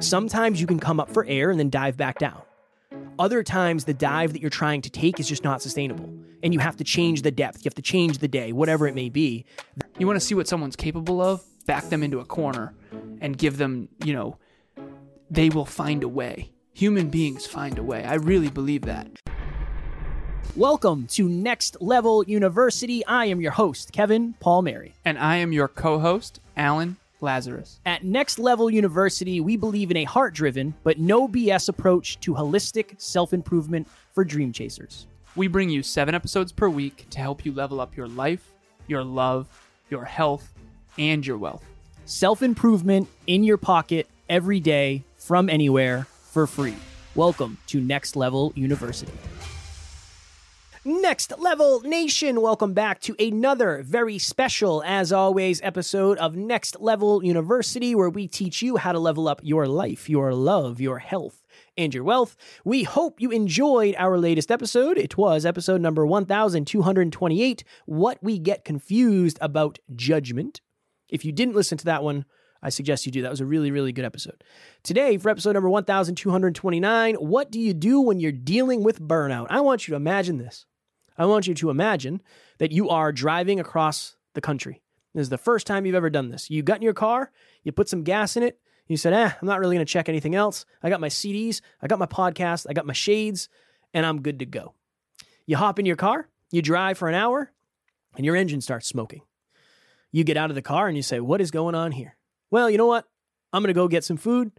Sometimes you can come up for air and then dive back down. Other times, the dive that you're trying to take is just not sustainable, and you have to change the depth, you have to change the day, whatever it may be. You want to see what someone's capable of, back them into a corner and give them, you know, they will find a way. Human beings find a way. I really believe that. Welcome to Next Level University. I am your host, Kevin Palmieri. And I am your co host, Alan Lazaros. At Next Level University, we believe in a heart driven but no BS approach to holistic self improvement for dream chasers. We bring you seven episodes per week to help you level up your life, your love, your health, and your wealth. Self improvement in your pocket every day from anywhere for free. Welcome to Next Level University. Next Level Nation, welcome back to another very special, as always, episode of Next Level University, where we teach you how to level up your life, your love, your health, and your wealth. We hope you enjoyed our latest episode. It was episode number 1228 What We Get Confused About Judgment. If you didn't listen to that one, I suggest you do. That was a really, really good episode. Today, for episode number 1229, what do you do when you're dealing with burnout? I want you to imagine this. I want you to imagine that you are driving across the country. This is the first time you've ever done this. You got in your car, you put some gas in it, you said, eh, I'm not really going to check anything else. I got my CDs, I got my podcast, I got my shades, and I'm good to go. You hop in your car, you drive for an hour, and your engine starts smoking. You get out of the car and you say, What is going on here? Well, you know what? I'm going to go get some food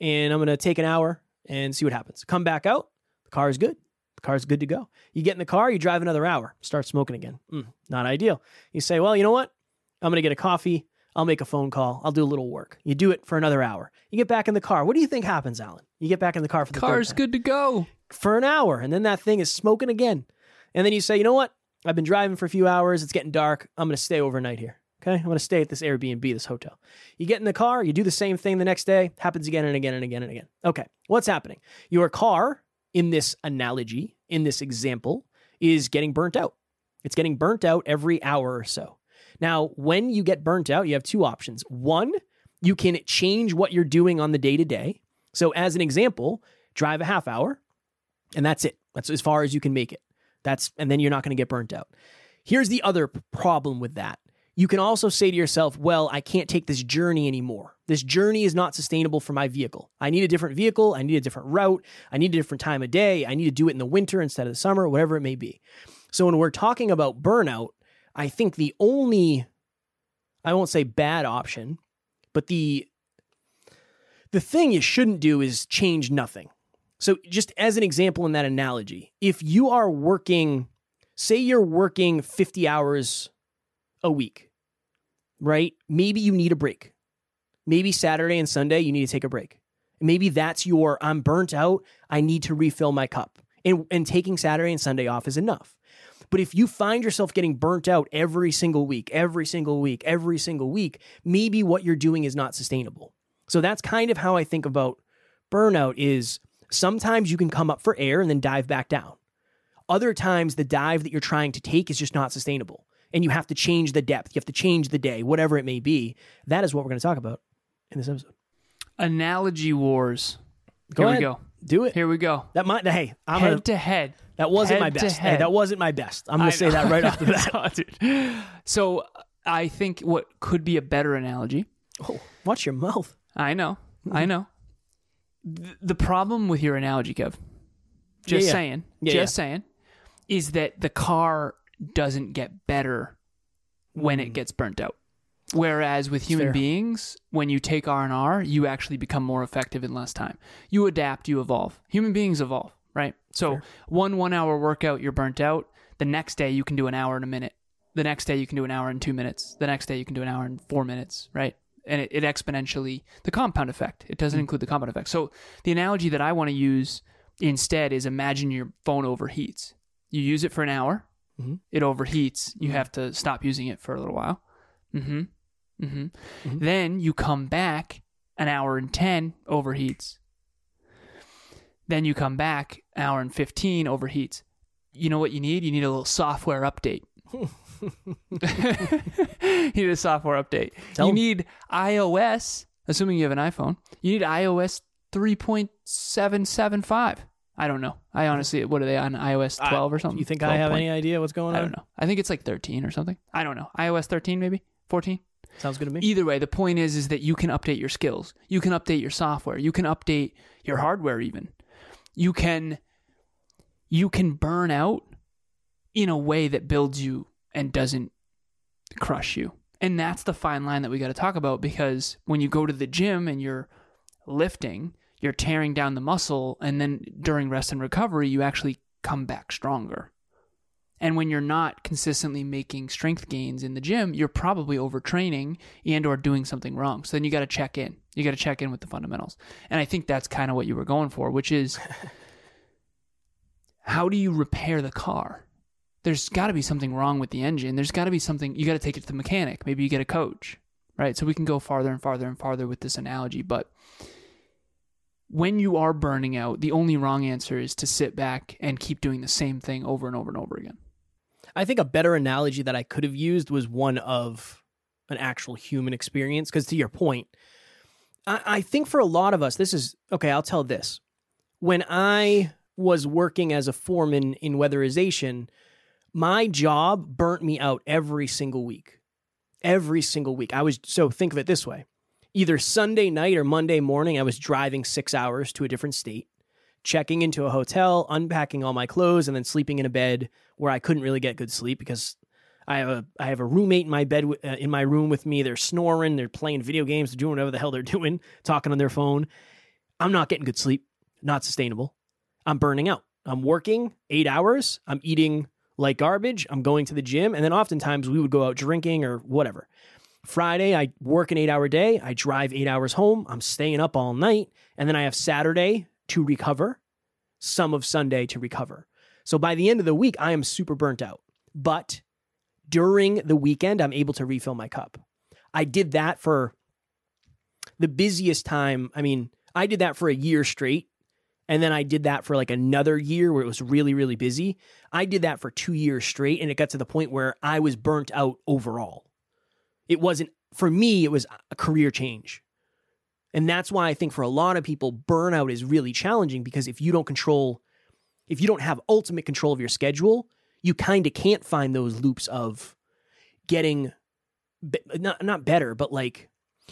and I'm going to take an hour and see what happens. Come back out, the car is good car's good to go. You get in the car, you drive another hour, start smoking again. Mm, not ideal. You say, well, you know what? I'm going to get a coffee. I'll make a phone call. I'll do a little work. You do it for another hour. You get back in the car. What do you think happens, Alan? You get back in the car for the car's good to go for an hour, and then that thing is smoking again. And then you say, you know what? I've been driving for a few hours. It's getting dark. I'm going to stay overnight here. Okay, I'm going to stay at this Airbnb, this hotel. You get in the car, you do the same thing the next day, happens again and again and again and again. Okay, what's happening? Your car in this analogy, in this example, is getting burnt out. It's getting burnt out every hour or so. Now, when you get burnt out, you have two options. One, you can change what you're doing on the day to day. So, as an example, drive a half hour, and that's it. That's as far as you can make it. That's and then you're not going to get burnt out. Here's the other problem with that. You can also say to yourself, well, I can't take this journey anymore. This journey is not sustainable for my vehicle. I need a different vehicle. I need a different route. I need a different time of day. I need to do it in the winter instead of the summer, whatever it may be. So when we're talking about burnout, I think the only, I won't say bad option, but the, the thing you shouldn't do is change nothing. So just as an example in that analogy, if you are working, say you're working 50 hours a week, right? Maybe you need a break. Maybe Saturday and Sunday, you need to take a break. Maybe that's your, I'm burnt out. I need to refill my cup. And, and taking Saturday and Sunday off is enough. But if you find yourself getting burnt out every single week, every single week, every single week, maybe what you're doing is not sustainable. So that's kind of how I think about burnout is sometimes you can come up for air and then dive back down. Other times the dive that you're trying to take is just not sustainable and you have to change the depth, you have to change the day, whatever it may be. That is what we're going to talk about in this episode. Analogy wars. Go Here ahead. we go. Do it. Here we go. That might. Hey, I'm head gonna, to head. that wasn't my head to best. Hey, that wasn't my best. I'm I to say that right off the bat. Dude. So I think what could be a better analogy. Oh, watch your mouth. I know. I mm-hmm. know. Th- The problem with your analogy, Kev, just Yeah, yeah. saying, Yeah, just saying, is that the car doesn't get better when it gets burnt out. Whereas with human Mm. fair. beings, when you take R and R, you actually become more effective in less time. You adapt, you evolve. Human beings evolve, right? So one one hour workout, you're burnt out. The next day you can do an hour in a minute. The next day you can do an hour in two minutes. The next day you can do an hour in four minutes, right? And it, it exponentially the compound effect. It Hmm. doesn't include the compound effect. So the analogy that I want to use instead is imagine your phone overheats. You use it for an hour, Mhm. it overheats. You Mhm. have to stop using it for a little while. Mm-hmm. Mm-hmm. Mhm. Then you come back an hour and ten overheats. Then you come back an hour and fifteen overheats. You know what you need? You need a little software update. you need a software update. Tell you need iOS assuming you have an iPhone, you need iOS 3.775. I don't know. I honestly, what are they on iOS 12 or something? You think I have 12 any idea what's going on? I don't know. I think it's like 13 or something. I don't know. iOS 13 maybe? 14? Sounds good to me. Either way, the point is is that you can update your skills. You can update your software. You can update your hardware even. You can you can burn out in a way that builds you and doesn't crush you. And that's the fine line that we got to talk about because when you go to the gym and you're lifting, you're tearing down the muscle and then during rest and recovery you actually come back stronger. And when you're not consistently making strength gains in the gym, you're probably overtraining and or doing something wrong. So then you got to check in. You got to check in with the fundamentals. And I think that's kind of what you were going for, which is how do you repair the car? There's got to be something wrong with the engine. There's got to be something you got to take it to the mechanic. Maybe you get a coach, right? So we can go farther and farther and farther with this analogy, but when you are burning out, the only wrong answer is to sit back and keep doing the same thing over and over and over again. I think a better analogy that I could have used was one of an actual human experience. Because to your point, I, I think for a lot of us, this is okay. I'll tell this. When I was working as a foreman in weatherization, my job burnt me out every single week. Every single week. I was so think of it this way. Either Sunday night or Monday morning, I was driving six hours to a different state, checking into a hotel, unpacking all my clothes, and then sleeping in a bed where I couldn't really get good sleep because I have a I have a roommate in my bed uh, in my room with me. They're snoring, they're playing video games, they're doing whatever the hell they're doing, talking on their phone. I'm not getting good sleep. Not sustainable. I'm burning out. I'm working eight hours. I'm eating like garbage. I'm going to the gym, and then oftentimes we would go out drinking or whatever. Friday, I work an eight hour day. I drive eight hours home. I'm staying up all night. And then I have Saturday to recover, some of Sunday to recover. So by the end of the week, I am super burnt out. But during the weekend, I'm able to refill my cup. I did that for the busiest time. I mean, I did that for a year straight. And then I did that for like another year where it was really, really busy. I did that for two years straight. And it got to the point where I was burnt out overall. It wasn't, for me, it was a career change. And that's why I think for a lot of people, burnout is really challenging because if you don't control, if you don't have ultimate control of your schedule, you kind of can't find those loops of getting be- not not better, but like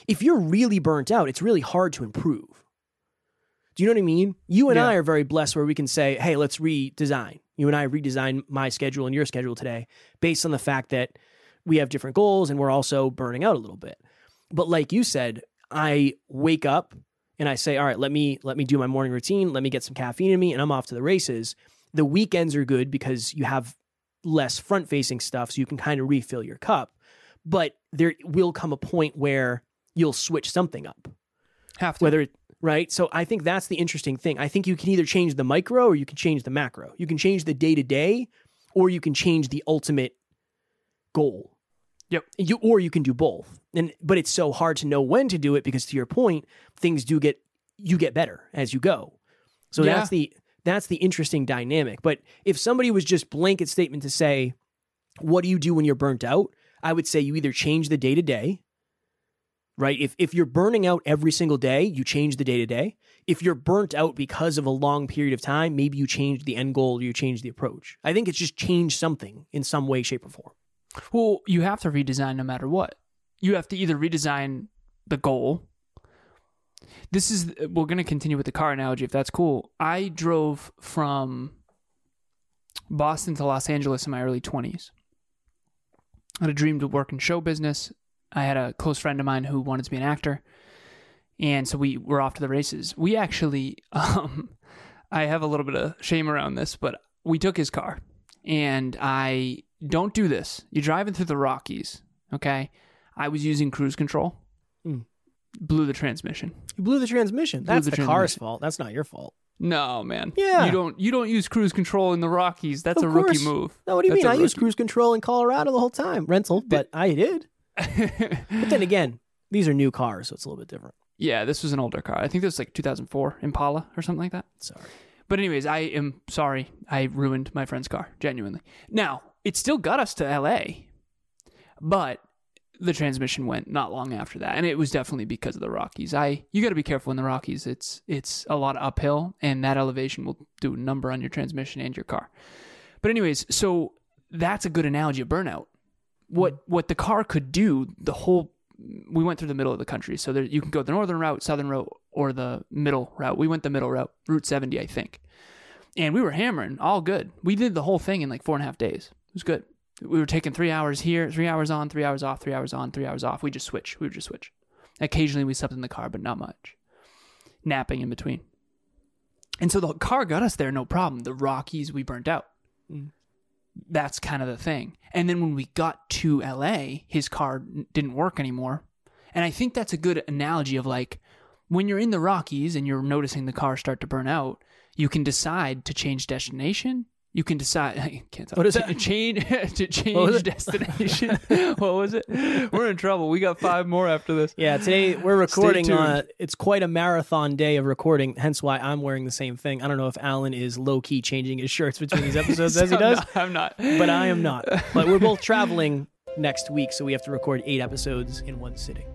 if you're really burnt out, it's really hard to improve. Do you know what I mean? You and Yeah. I are very blessed where we can say, "Hey, let's redesign." You and I redesign my schedule and your schedule today based on the fact that we have different goals and we're also burning out a little bit. But like you said, I wake up and I say, "All right, let me let me do my morning routine, let me get some caffeine in me and I'm off to the races." The weekends are good because you have less front facing stuff so you can kind of refill your cup. But there will come a point where you'll switch something up. Have to. Whether right? So I think that's the interesting thing. I think you can either change the micro or you can change the macro. You can change the day to day or you can change the ultimate goal. Yep. You or you can do both. And but it's so hard to know when to do it because to your point, things do get you get better as you go. So Yeah. that's the that's the interesting dynamic. But if somebody was just blanket statement to say, what do you do when you're burnt out? I would say you either change the day to day, right? If if you're burning out every single day, you change the day to day. If you're burnt out because of a long period of time, maybe you change the end goal or you change the approach. I think it's just change something in some way, shape, or form. Well, you have to redesign no matter what. You have to either redesign the goal. This is we're going to continue with the car analogy if that's cool. I drove from Boston to Los Angeles in my early 20s. I had a dream to work in show business. I had a close friend of mine who wanted to be an actor. And so we were off to the races. We actually um I have a little bit of shame around this, but we took his car. And I don't do this. You're driving through the Rockies, okay? I was using cruise control. Mm. Blew the transmission. You blew the transmission. That's the the, car's fault. That's not your fault. No, man. Yeah. You don't you don't use cruise control in the Rockies. That's Of a rookie move. No, what do you That's mean? I used cruise control in Colorado the whole time. Rental, but I did. But then again, these are new cars, so it's a little bit different. yeah, this was an older car. I think this was like 2004 Impala or something like that. Sorry. But anyways, I am sorry I ruined my friend's car, genuinely. Now, it still got us to LA. But the transmission went not long after that, and it was definitely because of the Rockies. I you got to be careful in the Rockies. It's it's a lot of uphill, and that elevation will do a number on your transmission and your car. But anyways, so that's a good analogy of burnout. What mm. what the car could do, the whole we went through the middle of the country, so there, you can go the northern route, southern route, or the middle route. We went the middle route, Route 70, I think, and we were hammering, all good. We did the whole thing in like four and a half days. It was good we were taking three hours here, three hours on, three hours off, three hours on, three hours off. We just switch. We would just switch. Occasionally we slept in the car, but not much. Napping in between. And so the car got us there, no problem. The Rockies, we burnt out. Mm. That's kind of the thing. And then when we got to LA, his car didn't work anymore. And I think that's a good analogy of like when you're in the Rockies and you're noticing the car start to burn out, you can decide to change destination you can decide. I can't talk. What is that? Change to change destination. what was it? We're in trouble. We got five more after this. Yeah, today we're recording. Uh, it's quite a marathon day of recording. Hence why I'm wearing the same thing. I don't know if Alan is low key changing his shirts between these episodes as he does. I'm not, I'm not. But I am not. But we're both traveling next week, so we have to record eight episodes in one sitting.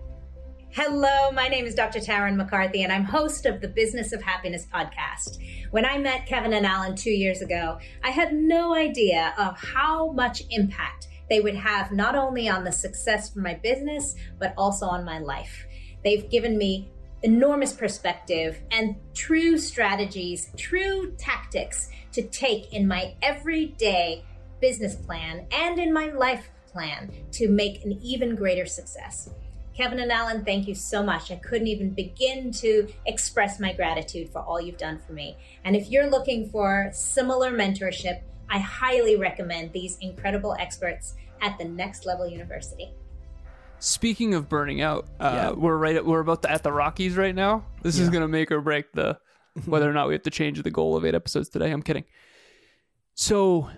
Hello, my name is Dr. Taryn McCarthy, and I'm host of the Business of Happiness podcast. When I met Kevin and Alan two years ago, I had no idea of how much impact they would have not only on the success for my business, but also on my life. They've given me enormous perspective and true strategies, true tactics to take in my everyday business plan and in my life plan to make an even greater success. Kevin and Alan, thank you so much. I couldn't even begin to express my gratitude for all you've done for me. And if you're looking for similar mentorship, I highly recommend these incredible experts at the Next Level University. Speaking of burning out, uh, yeah. we're right at, we're about to, at the Rockies right now. This yeah. is going to make or break the whether or not we have to change the goal of eight episodes today. I'm kidding. So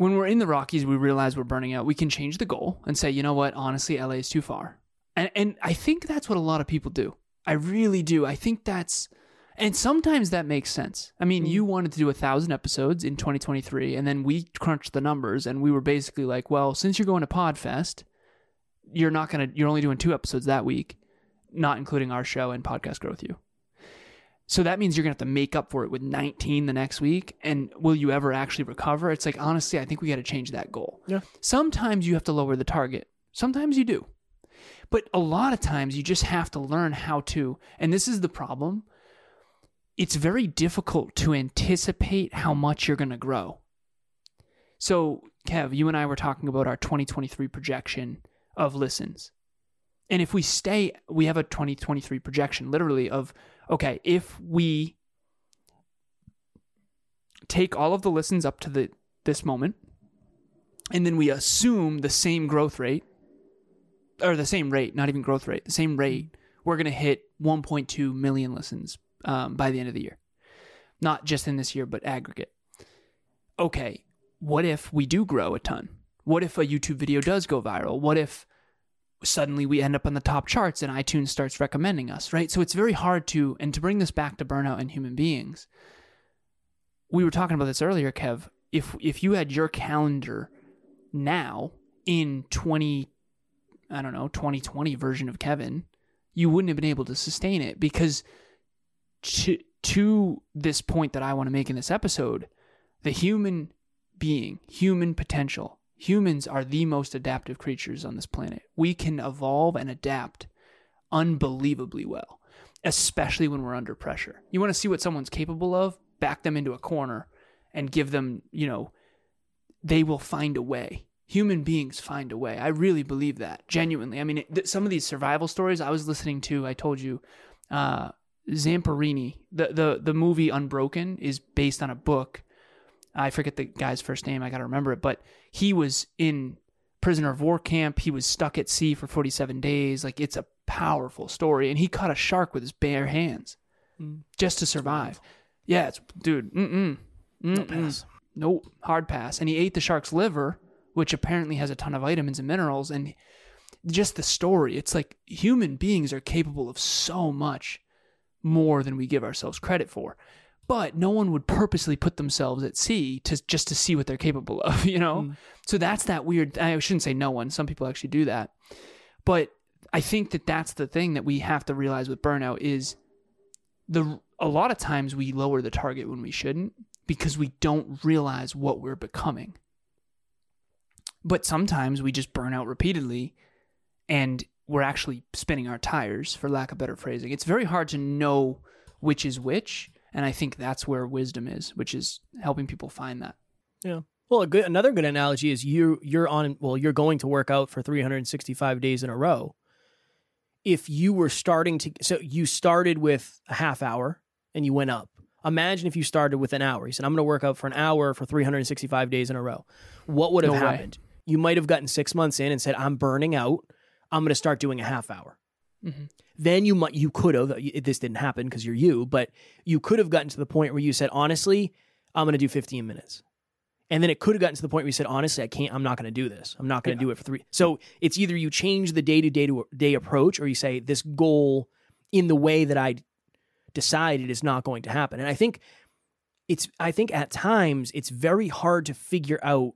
when we're in the Rockies, we realize we're burning out. We can change the goal and say, you know what, honestly, LA is too far. And and I think that's what a lot of people do. I really do. I think that's and sometimes that makes sense. I mean, mm. you wanted to do a thousand episodes in 2023, and then we crunched the numbers, and we were basically like, well, since you're going to Podfest, you're not gonna, you're only doing two episodes that week, not including our show and podcast growth you. So that means you're going to have to make up for it with 19 the next week. And will you ever actually recover? It's like, honestly, I think we got to change that goal. Yeah. Sometimes you have to lower the target, sometimes you do. But a lot of times you just have to learn how to, and this is the problem. It's very difficult to anticipate how much you're going to grow. So, Kev, you and I were talking about our 2023 projection of listens. And if we stay, we have a 2023 projection literally of okay, if we take all of the listens up to the this moment and then we assume the same growth rate or the same rate, not even growth rate, the same rate, we're going to hit 1.2 million listens um, by the end of the year. Not just in this year, but aggregate. Okay, what if we do grow a ton? What if a YouTube video does go viral? What if suddenly we end up on the top charts and iTunes starts recommending us, right? So it's very hard to, and to bring this back to burnout in human beings, we were talking about this earlier, Kev. If if you had your calendar now in 20, I don't know, 2020 version of Kevin, you wouldn't have been able to sustain it because to, to this point that I want to make in this episode, the human being, human potential humans are the most adaptive creatures on this planet. We can evolve and adapt unbelievably well, especially when we're under pressure. You want to see what someone's capable of? Back them into a corner and give them, you know, they will find a way. Human beings find a way. I really believe that, genuinely. I mean, it, some of these survival stories I was listening to, I told you, uh, Zamperini, the, the, the movie Unbroken is based on a book I forget the guy's first name. I got to remember it. But he was in prisoner of war camp. He was stuck at sea for 47 days. Like it's a powerful story. And he caught a shark with his bare hands mm. just to survive. Yeah, it's dude. Mm-mm. Mm-mm. No pass. Nope. Hard pass. And he ate the shark's liver, which apparently has a ton of vitamins and minerals. And just the story, it's like human beings are capable of so much more than we give ourselves credit for. But no one would purposely put themselves at sea to just to see what they're capable of, you know? Mm. So that's that weird I shouldn't say no one. Some people actually do that. But I think that that's the thing that we have to realize with burnout is the a lot of times we lower the target when we shouldn't because we don't realize what we're becoming. But sometimes we just burn out repeatedly and we're actually spinning our tires for lack of better phrasing. It's very hard to know which is which, and I think that's where wisdom is, which is helping people find that. Yeah. Well, a good another good analogy is you you're on well you're going to work out for 365 days in a row. If you were starting to so you started with a half hour and you went up. Imagine if you started with an hour. You said I'm going to work out for an hour for 365 days in a row. What would have No way. happened? You might have gotten 6 months in and said I'm burning out. I'm going to start doing a half hour. Mhm. Then you might you could have this didn't happen because you're you, but you could have gotten to the point where you said honestly, I'm going to do 15 minutes. And then it could have gotten to the point where you said, honestly, I can't, I'm not going to do this. I'm not going to do it for three. So it's either you change the day to day to day approach or you say, this goal in the way that I decided is not going to happen. And I think it's, I think at times it's very hard to figure out.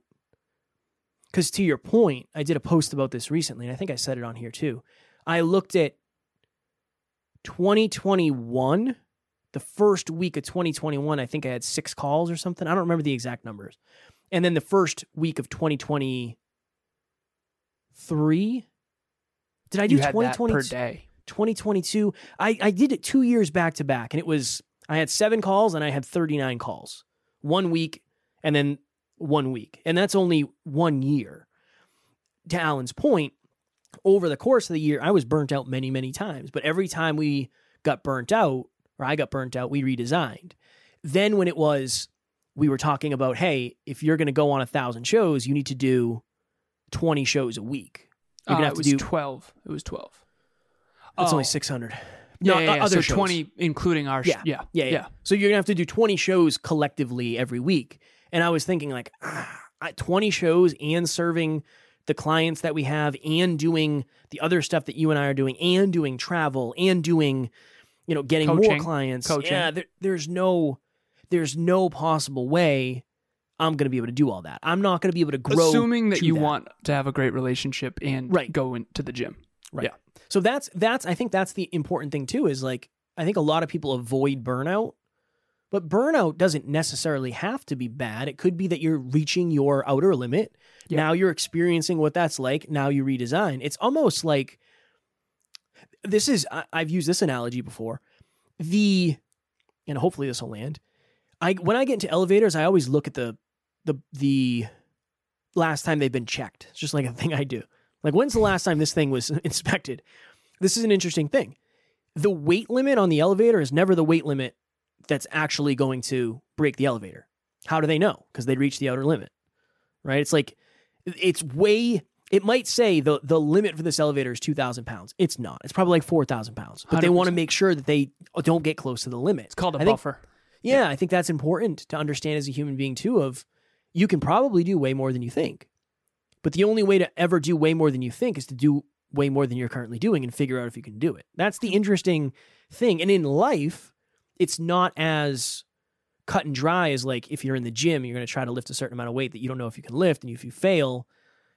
Because to your point, I did a post about this recently, and I think I said it on here too. I looked at 2021 the first week of 2021, I think I had six calls or something. I don't remember the exact numbers. And then the first week of 2023, did I do You 2022? per day. 2022? I, I did it two years back to back, and it was, I had seven calls and I had 39 calls. One week and then one week. And that's only one year. To Alan's point, over the course of the year, I was burnt out many, many times. But every time we got burnt out, or I got burnt out, we redesigned. Then when it was, we were talking about, hey, if you're going to go on a thousand shows, you need to do 20 shows a week. You're Uh, gonna it have was to do. 12. It was 12. That's Oh. only 600. Yeah, No, yeah, yeah. other so shows. 20 including our sh- Yeah. yeah. Yeah, yeah. So you're gonna have to do 20 shows collectively every week. And I was thinking like ah, 20 shows and serving the clients that we have and doing the other stuff that you and I are doing and doing travel and doing you know getting more clients. Coaching. Yeah, there, there's no there's no possible way I'm going to be able to do all that. I'm not going to be able to grow Assuming that you want to have a great relationship and Right. go into the gym. Right. Yeah. So that's that's I think that's the important thing too is like I think a lot of people avoid burnout. But burnout doesn't necessarily have to be bad. It could be that you're reaching your outer limit. Yeah. Now you're experiencing what that's like. Now you redesign. It's almost like this is I, I've used this analogy before. The and hopefully this will land. I when I get into elevators, I always look at the the the last time they've been checked. It's just like a thing I do. Like when's the last time this thing was inspected? This is an interesting thing. The weight limit on the elevator is never the weight limit that's actually going to break the elevator. How do they know? Because they reach the outer limit. Right? It's like it's way it might say the the limit for this elevator is 2000 pounds it's not it's probably like 4000 pounds but they want to make sure that they don't get close to the limit It's called a I think- buffer. yeah, I think that's important to understand as a human being too of you can probably do way more than you think. But the only way to ever do way more than you think is to do way more than you're currently doing and figure out if you can do it. That's the interesting thing. And in life, it's not as cut and dry as like if you're in the gym, you're going to try to lift a certain amount of weight that you don't know if you can lift and if you fail,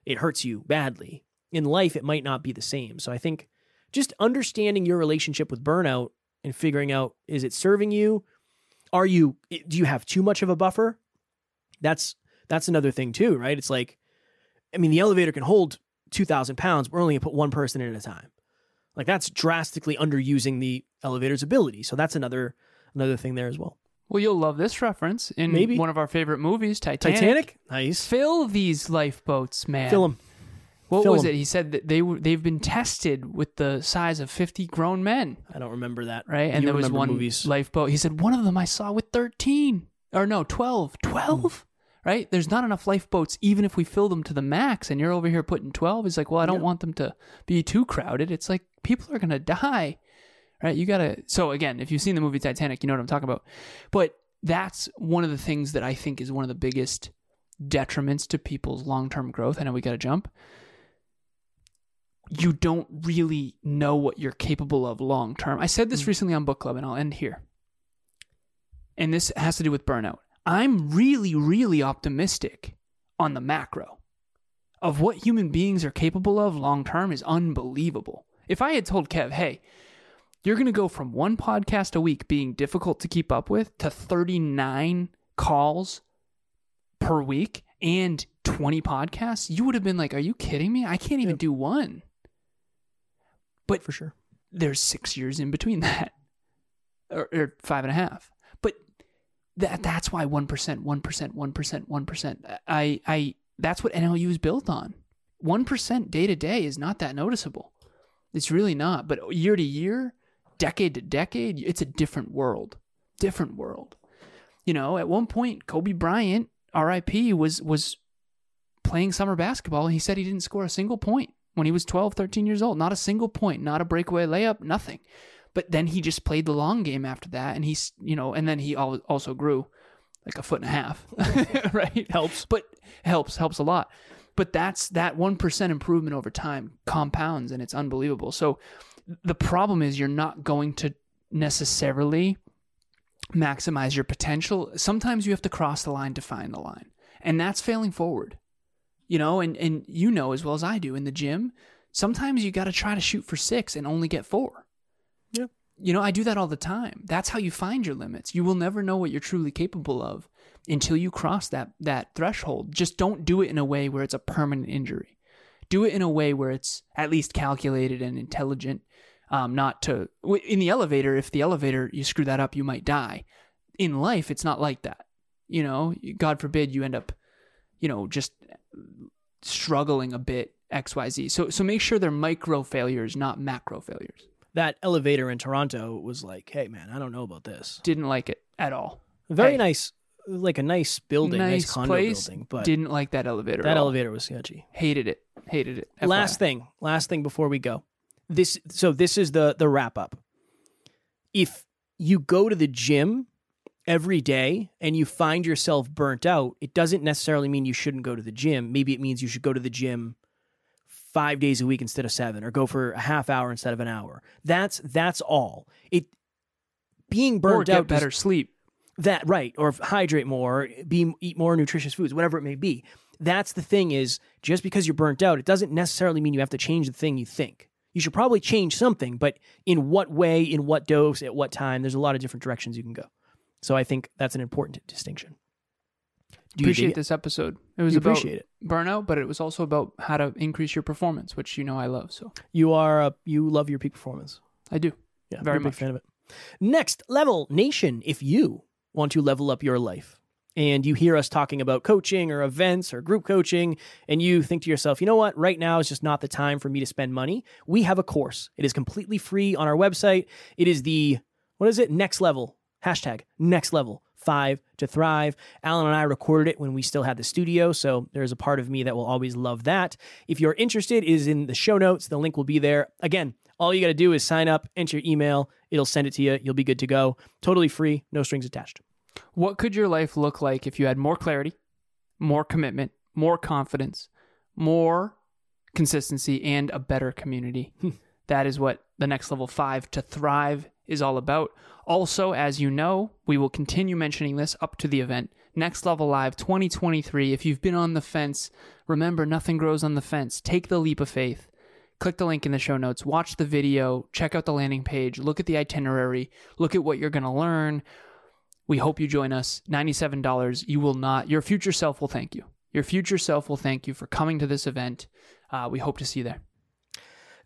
it hurts you badly. In life, it might not be the same. So I think just understanding your relationship with burnout and figuring out is it serving you? Are you do you have too much of a buffer? That's that's another thing too right? It's like i mean the elevator can hold 2000 pounds we're only to put one person in at a time. Like that's drastically underusing the elevator's ability. So that's another another thing there as well Well, you'll love this reference in Maybe. one of our favorite movies, Titanic. titanic nice Fill these lifeboats, man. Fill them. What fill was it? He said that they were they've been tested with the size of 50 grown men, i don't remember that right? And You there was one movies. lifeboat. He said one of them I saw with 13 or no, 12. 12? Hmm. Right? There's not enough lifeboats even if we fill them to the max and you're over here putting 12. He's like, "Well, I don't Yeah. want them to be too crowded. It's like people are going to die." Right? You got to So again, if you've seen the movie Titanic, you know what I'm talking about. But that's one of the things that I think is one of the biggest detriments to people's long-term growth. I know we got to jump. You don't really know what you're capable of long term. I said this Mm. recently on book club and I'll end here. and this has to do with burnout. I'm really, really optimistic on the macro of what human beings are capable of long term is unbelievable. If I had told Kev, hey, you're going to go from one podcast a week being difficult to keep up with to 39 calls per week and 20 podcasts, you would have been like, Are you kidding me? I can't even do one. But for sure. there's six years in between that, or, or five and a half. But that that's why 1%, 1%, 1%, 1%. I, I, that's what NLU is built on. 1% day to day is not that noticeable. It's really not. But year to year, decade to decade, it's a different world. Different world. You know, at one point, Kobe Bryant, RIP, was was playing summer basketball and he said he didn't score a single point when he was 12, 13 years old. Not a single point, not a breakaway layup, nothing. But then he just played the long game after that and he's, you know, and then he also grew like a foot and a half, right? Helps. But helps, helps a lot. But that's that 1% improvement over time compounds and it's unbelievable. So the problem is you're not going to necessarily maximize your potential. Sometimes you have to cross the line to find the line. And that's failing forward. You know, and, and you know as well as I do in the gym, sometimes you got to try to shoot for six and only get four. Yeah. You know, I do that all the time. That's how you find your limits. You will never know what you're truly capable of until you cross that that threshold. Just don't do it in a way where it's a permanent injury. Do it in a way where it's at least calculated and intelligent. Um, not to in the elevator. If the elevator you screw that up, you might die. In life, it's not like that. You know, God forbid you end up, you know, just struggling a bit. X Y Z. So so make sure they're micro failures, not macro failures. That elevator in Toronto was like, hey man, I don't know about this. Didn't like it at all. Very Hey. nice, like a nice building, nice, nice condo place. building, but didn't like that elevator. that at all. elevator was sketchy. hated it. Hated it. Last thing, last thing before we go. This so this is the the wrap up. If you go to the gym every day and you find yourself burnt out, it doesn't necessarily mean you shouldn't go to the gym. Maybe it means you should go to the gym 5 days a week instead of 7 or go for a half hour instead of an hour. That's that's all. It being or burnt get out does- better sleep. that right or hydrate more be eat more nutritious foods whatever it may be that's the thing is just because you're burnt out it doesn't necessarily mean you have to change the thing you think you should probably change something but in what way in what dose at what time there's a lot of different directions you can go so i think that's an important distinction Do you Appreciate this episode. It was about appreciate it burnout, but it was also about how to increase your performance, which you know I love. So you are a, you love your peak performance I do. Yeah, Very I'm a big much. fan of it. Next level nation. If you want to level up your life and you hear us talking about coaching or events or group coaching, and you think to yourself, you know what, right now is just not the time for me to spend money, we have a course. It is completely free on our website. It is the, what is it? Next level. Hashtag next level. Five to thrive. Alan and I recorded it when we still had the studio, so there's a part of me that will always love that. If you're interested, is in the show notes. The link will be there. Again, all you got to do is sign up, enter your email, it'll send it to you. You'll be good to go. Totally free, no strings attached. What could your life look like if you had more clarity, more commitment, more confidence, more consistency, and a better community? that is what the next level five to thrive is all about. Also, as you know, we will continue mentioning this up to the event. Next Level Live 2023. If you've been on the fence, remember nothing grows on the fence. Take the leap of faith. Click the link in the show notes, watch the video, check out the landing page, look at the itinerary, look at what you're going to learn. We hope you join us. $97. You will not, your future self will thank you. Your future self will thank you for coming to this event. Uh, we hope to see you there.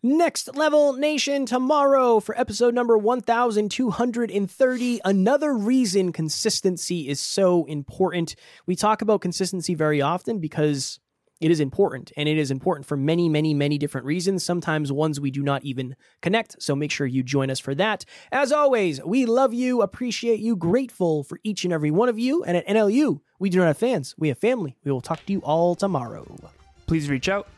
Next Level Nation tomorrow for episode number 1230. Another reason consistency is so important. We talk about consistency very often because it is important and it is important for many, many, many different reasons, sometimes ones we do not even connect. So make sure you join us for that. As always, we love you, appreciate you, grateful for each and every one of you. And at NLU, we do not have fans, we have family. We will talk to you all tomorrow. Please reach out.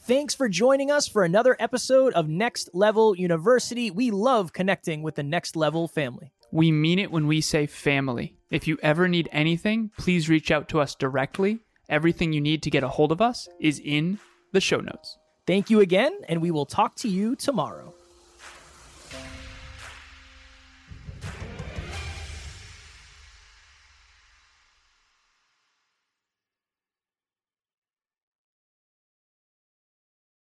Thanks for joining us for another episode of Next Level University. We love connecting with the Next Level family. We mean it when we say family. If you ever need anything, please reach out to us directly. Everything you need to get a hold of us is in the show notes. Thank you again, and we will talk to you tomorrow.